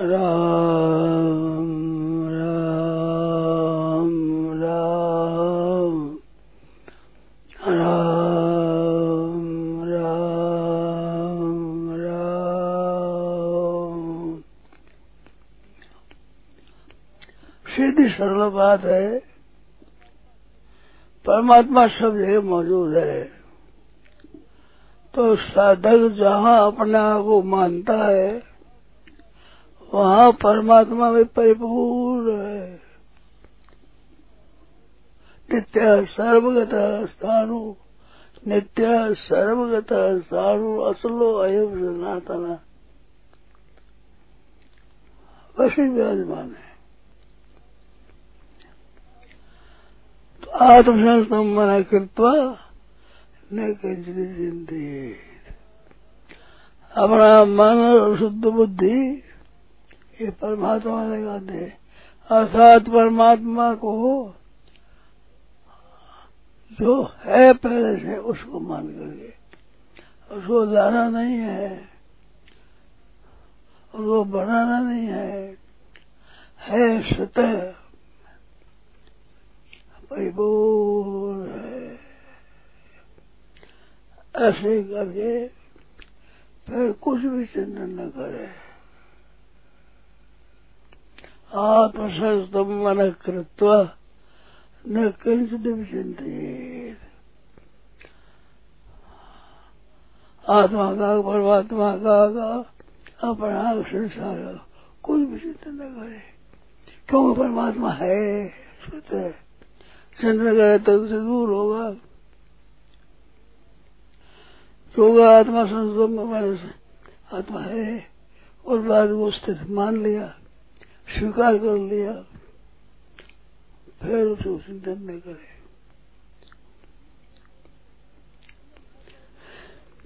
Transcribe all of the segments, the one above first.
राम राम राम। राम राम राम। सीधी सरल बात है। परमात्मा सब जगह मौजूद है। तो साधक जहाँ अपने आप को मानता है वहाँ परमात्मा में परिपूर्ण है। नित्य सर्वगत स्थानु नित्य सर्वगत स्थानु असलो अयम सनातन। वैसे विराजमान है। तो आत्मसंस्तम मना कृत्वा न ज़िंदगी अपना मन और शुद्ध बुद्धि ये परमात्मा लगाते अर्थात परमात्मा को जो है पहले से उसको मान करके। उसको लाना नहीं है, उसको बनाना नहीं है। है स्वतः परिपूर्ण है। ऐसे करके फिर कुछ भी चिंतन न करे। आत्मसंस्तम मन कृत्वा न किंचित चिंतित आत्मा का परमात्मा का, अपना संसार कोई भी चिंतन न करे। क्योंकि परमात्मा है? स्वतः चिंतन करे तो उसे दूर होगा। होगा आत्मा संस्कृत आत्मा है। और बाद वो स्थित मान लिया। स्वीकार कर लिया, फिर उसे चिंतन नहीं करे।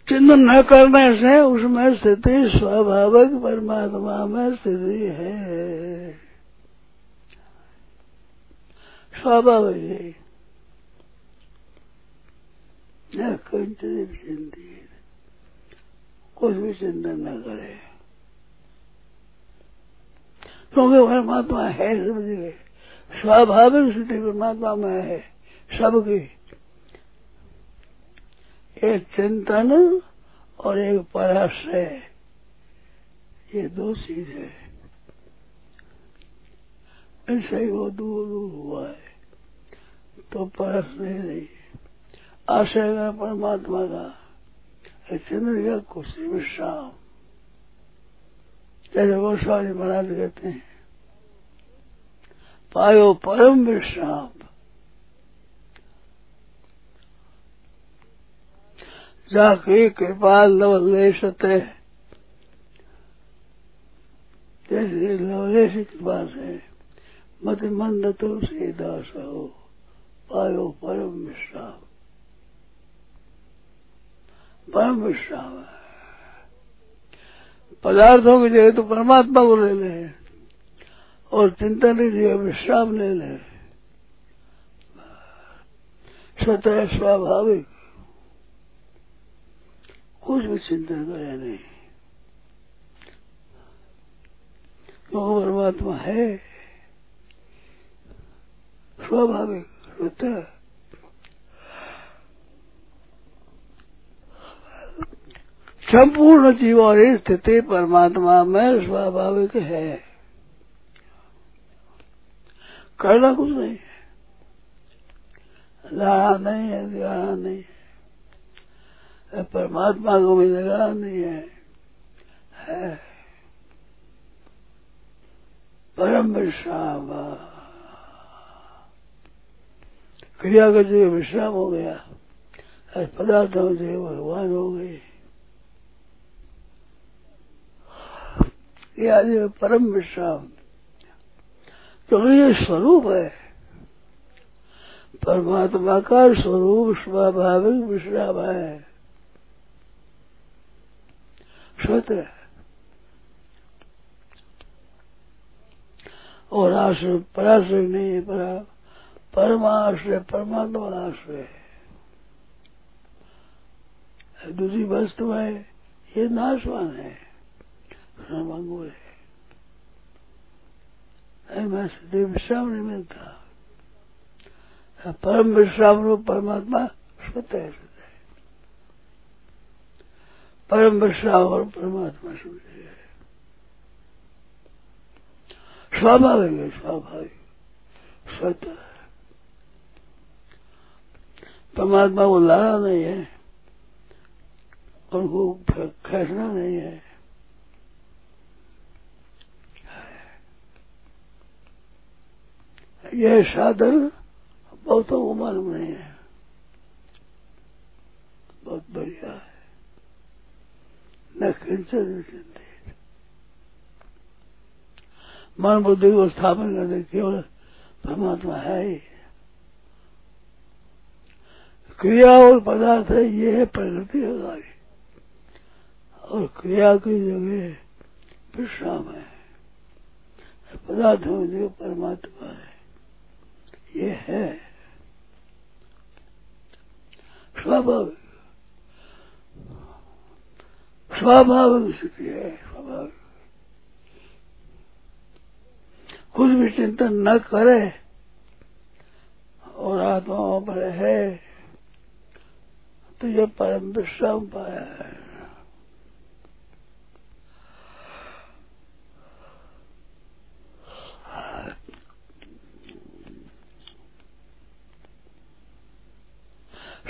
चिंतन न करने से उसमें स्थिति स्वाभाविक, परमात्मा में स्थिति है। स्वाभाविक है। न चिंतित कुछ भी चिंतन न करे। क्योंकि परमात्मा है सब जगह स्वाभाविक स्थिति परमात्मा में है, सबकी। एक चिंतन और एक पराश्रय ये दो चीज़ है। ऐसे ही वो दूर दूर हुआ है। तो परश्रय नहीं। आशय का परमात्मा का। चंद्र का कुछ विश्राम जैसे गोस्वामी महाराज कहते हैं, पायो परम विश्राम। जाके कृपाल लवलेशते जैसे लवलेश कृपा से मत मंद तुलसी दास हो, पायो परम विश्राम। परम विश्राम है। पदार्थों की जगह तो परमात्मा को ले लें और चिंतन की जगह विश्राम ले लें स्वतः स्वाभाविक। कुछ भी चिंतन करे नहीं। क्योंकि परमात्मा है। स्वाभाविक, स्वतः। संपूर्ण जीवन स्थिति परमात्मा में स्वाभाविक है। करना कुछ नहीं है। लाना नहीं है, दिखाना नहीं है। परमात्मा को भी दिखाना नहीं है। है। परम विश्राम। क्रिया का जो विश्राम हो गया पदार्थों से भगवान हो गए। ये आज परम विश्राम क्योंकि ये स्वरूप है। परमात्मा का स्वरूप स्वाभाविक विश्राम है। स्वतः और आश्रय, पराश्रय नहीं है, परा, परमाश्रय, परमात्मा आश्रय है। दूसरी वस्तु है, ये नाशवान है। सर्वांगुर है मैं स्थिति विश्राम नहीं मिलता परम विश्राम रूप परमात्मा स्वतः है परम विश्राम और परमात्मा शुद्ध है स्वाभाविक है स्वाभाविक स्वतः परमात्मा को लाना नहीं है उनको खींचना नहीं है यह साधन बहुतों को मालूम नहीं है। बहुत बढ़िया है। न किंचन चिंतित मन बुद्धि को स्थापन करने केवल परमात्मा है ही। क्रिया और पदार्थ है, ये है प्रकृति कार्य। और क्रिया की जगह विश्राम है। पदार्थ में जगह परमात्मा है। ये है। स्वाभाविक स्वाभाविक स्थिति है स्वाभाविक कुछ भी चिंतन न करे, और आत्माओं पर है तो ये परम विश्राम पाया है।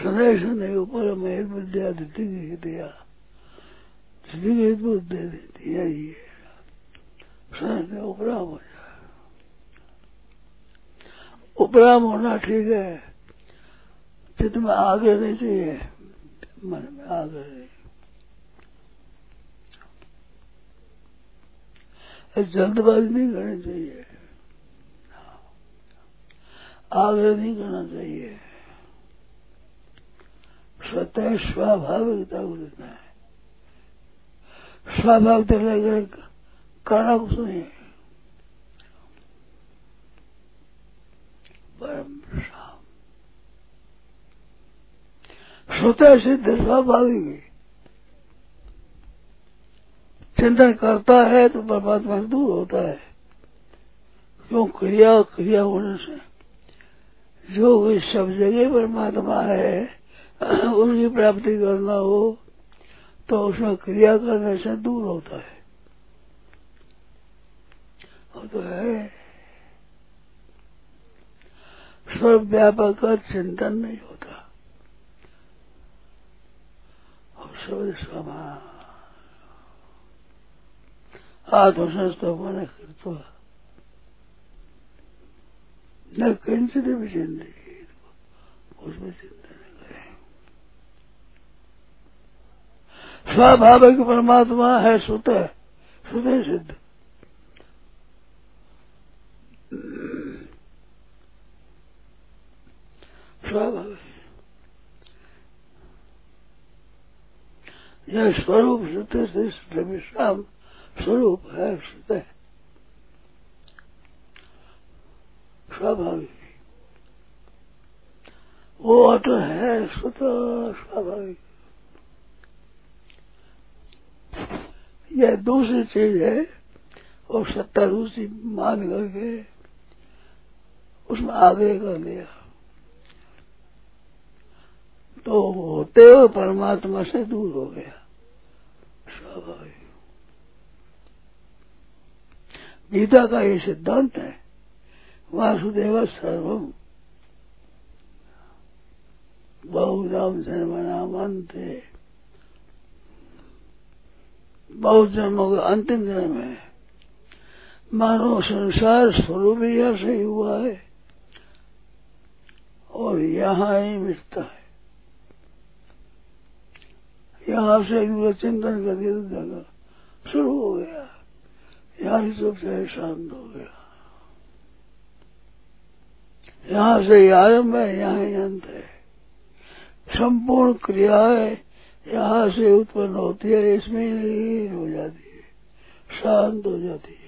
सदैव सदैव ऊपर में विद्या दिति दिया। ज़िंदगी बुद्ध दे देती है ये। सदैव उपराम हो जाए उपराम होना ठीक है। चित्त में आगे नहीं चाहिए, मन में आगे नहीं। जल्दबाजी नहीं करनी चाहिए। आगे नहीं करना चाहिए। स्वतः स्वाभाविकता को देना है स्वाभाविक लगे करना कुछ नहीं है। परम स्वतः सिद्ध स्वाभाविक है। चिंतन करता है तो परमात्मा से दूर होता है। क्यों? क्रिया क्रिया होने से। जो कोई सब जगह परमात्मा है उसकी प्राप्ति करना हो तो उसमें क्रिया करने से दूर होता है। वो तो है। सर्व व्यापक का चिंतन नहीं होता। और शब्द समा आत्मसंस्थ मन कृत्वा न किंचित भी चिंतित उसमें करें स्वाभाविक परमात्मा है सुत सुत सिद्ध। स्वाभाविक। यह स्वरूप सुत से विश्राम स्वरूप है, सुत। स्वाभाविक। वो अटल है, सुत, स्वाभाविक। यह दूसरी चीज़ है और सत्ता दूसरी मान करके उसमें आगे कर लिया तो होते हुए परमात्मा से दूर हो गया। स्वाभाविक। गीता का ये सिद्धांत है, वासुदेव सर्वम। बहुराम जन्मनामंते बहुत जन्मों का अंतिम जन्म है। मानो संसार स्वरूप से हुआ है और यहाँ ही मिटता है। यहाँ से चिंतन करके जगह शुरू हो गया, यहाँ ही चुपचाप शांत हो गया। यहाँ से आरंभ है, यहाँ ही अंत है। संपूर्ण क्रियाएँ यहाँ से उत्पन्न होती है, इसमें लीन हो जाती है, शांत हो जाती है।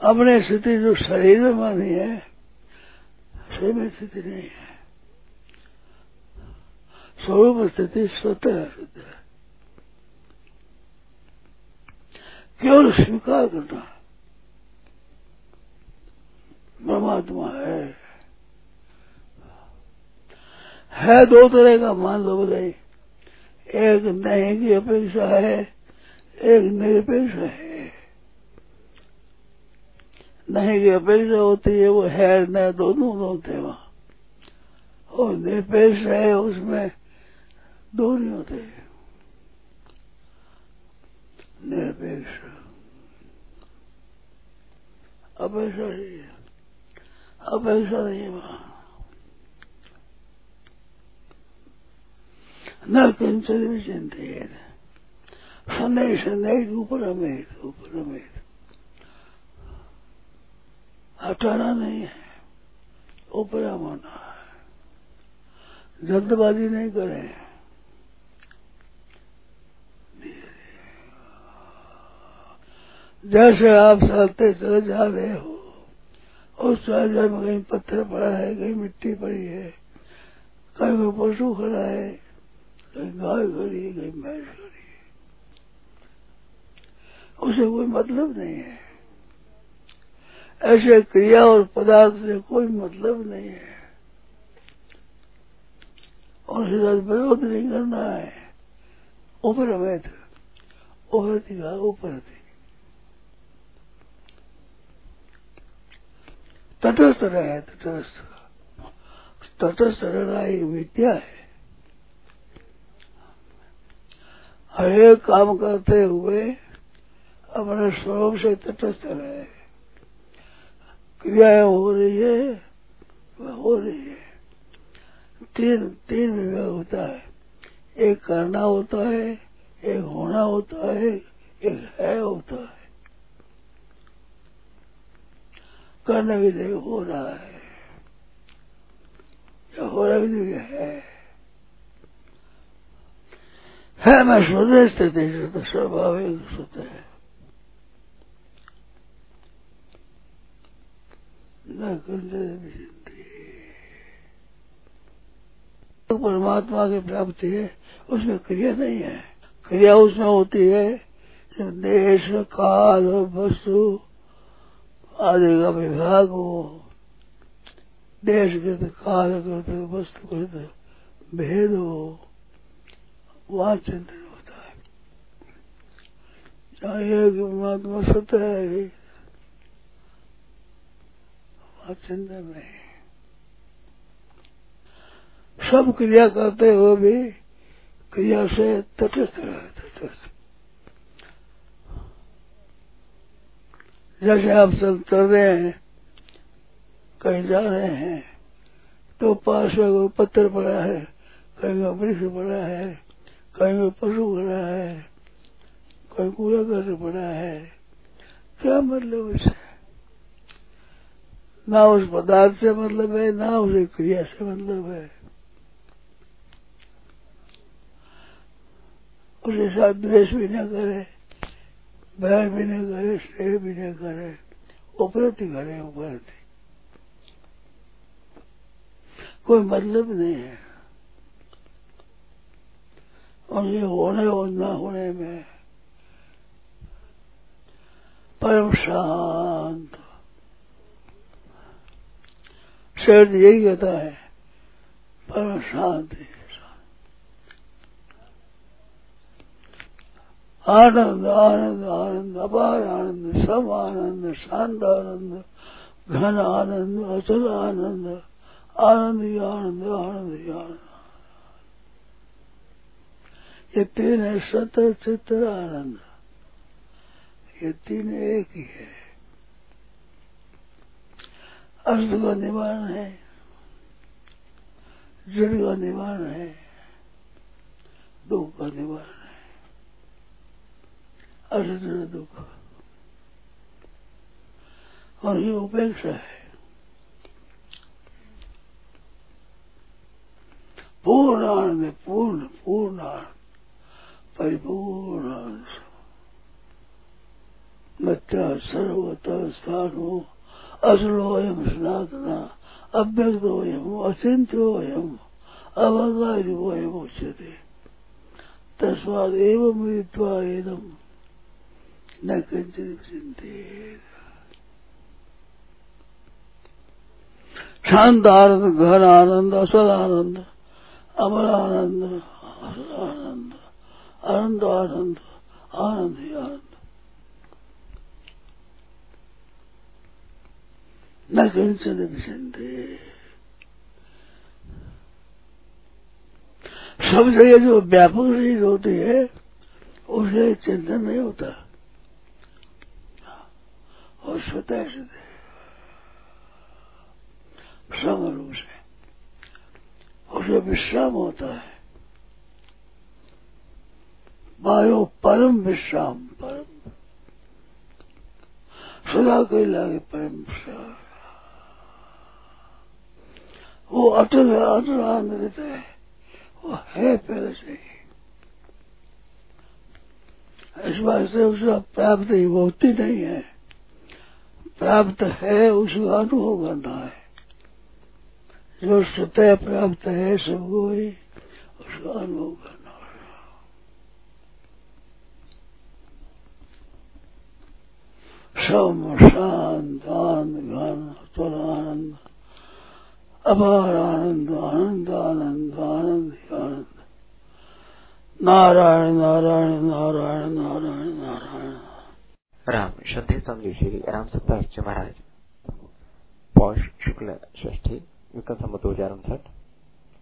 अपने स्थिति जो शरीर में मानी है स्वयं स्थिति नहीं है। स्वरूप स्थिति स्वतः सिद्ध है। केवल स्वीकार करना। परमात्मा है। है दो तरह का, मान लो बताइए। एक नहीं की अपेक्षा है, एक निरपेक्ष है। नहीं की अपेक्षा होती है, वो है न, दोनों होते वहाँ। और निरपेक्ष है, उसमें दो नहीं होते। निरपेक्ष। अपेक्षा नहीं है। अपेक्षा नहीं वहाँ। न किंचन विचिंत शनै शनै उपरमेत उपरमेत हटाना नहीं है उपरम होना है जल्दबाजी नहीं करें। जैसे आप चलते चले जा रहे हो, उस राजा में कहीं पत्थर पड़ा है, कहीं मिट्टी पड़ी है, कहीं कोई पशु खड़ा है कहीं गाय खड़ी है कहीं भैंस खड़ी उसे कोई मतलब नहीं है। ऐसे क्रिया और पदार्थ से कोई मतलब नहीं है। और उसके विरोध नहीं करना है, ऊपर हमें ऊपर दिखा ऊपर थी। तटस्थ रहे, तटस्थ। तटस्थ रहना एक विद्या है। हर एक काम करते हुए अपने स्वरूप से तटस्थ रहे। क्रियाएँ हो रही है, वह हो रही है। तीन तीन विभाग होता है। एक करना होता है, एक होना होता है, एक है होता है। करने जगह हो रहा है। या हो रहा की जगह है। है मैं स्वदेश स्थिति शुद्ध स्वाभाविक शुद्ध है तो परमात्मा की प्राप्ति है उसमें क्रिया नहीं है। क्रिया उसमें होती है। देश काल, वस्तु, आदि का विभाग हो देश कृत काल कृत वस्तु कृत भेद हो। वहाँ चिंतन होता है। चाहिए कि परमात्मा सत्य है वहाँ चिंतन नहीं सब क्रिया करते हुए भी क्रिया से तटस्थ रहे तटस्थ। जैसे आप सब चल रहे हैं, कहीं जा रहे हैं तो पास में कोई पत्थर पड़ा है, कहीं वृक्ष पड़ा है कोई पशु खड़ा है कहीं कूड़ा कर पड़ा है। क्या मतलब इससे ना उस पदार्थ से मतलब है, ना उस क्रिया से मतलब है। उसके साथ द्वेष भी न करे बैर भी न करे, स्नेह भी न करे उपरति करे उपरति कोई मतलब नहीं है। और ये होने और न होने में। परम शांत। शर्त यही कहता है। परम शांति। आनंद आनंद आनंद, अपार आनंद, सब आनंद, शांत आनंद, घन आनंद, अचल आनंद आनंद ही आनंद आनंद ही आनंद। ये तीन है सतर चित्र आनंद। ये तीन एक ही है। अस्त का निवारण है। जड़ का निवारण है। दुख का निवारण है। असत दुख। और ये उपेक्षा है। पूर्ण आनंद पूर्ण पूर्ण आनंद। परिपूर्ण मत्या सर्वता स्थानो असलोयम सनातना अव्यक्तोयम अचिंत्योयम अवगारिवोयम उच्यते। तस्माद एवं मित्वा एदम न कंचित चिंतित शांत आनंद घन आनंद असल आनंद अमर आनंद आनंद आनंद आनंद आनंद ही आनंद। न किंचन विसंते सब जगह जो व्यापक चीज़ होती है, उसे चिंतन नहीं होता। और स्वतः श्रम रूप से। उसे विश्राम होता है। वायु परम विश्राम, परम। सदा कोई लागे परम विश्राम। वो अटल है, अटल आनंद है। वो है पहले से ही। इस बात से उसका प्राप्त ही होती नहीं है। प्राप्त है, उसका अनुभव करना है। जो स्वतः प्राप्त है सबको ही उसका अनुभव करना सम शांत आनंद घन तुल आनंद अपार आनंद आनंद आनंद आनंद आनंद नारायण नारायण नारायण नारायण नारायण राम श्रद्धे स्वामी श्री राम सत्ताजी महाराज। पौष शुक्ल षष्ठी विक्रम दो हज़ार उनसठ।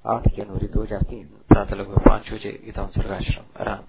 आठ जनवरी दो हज़ार तीन, प्रातः लगभग पाँच बजे गीता सर्गाश्रम राम।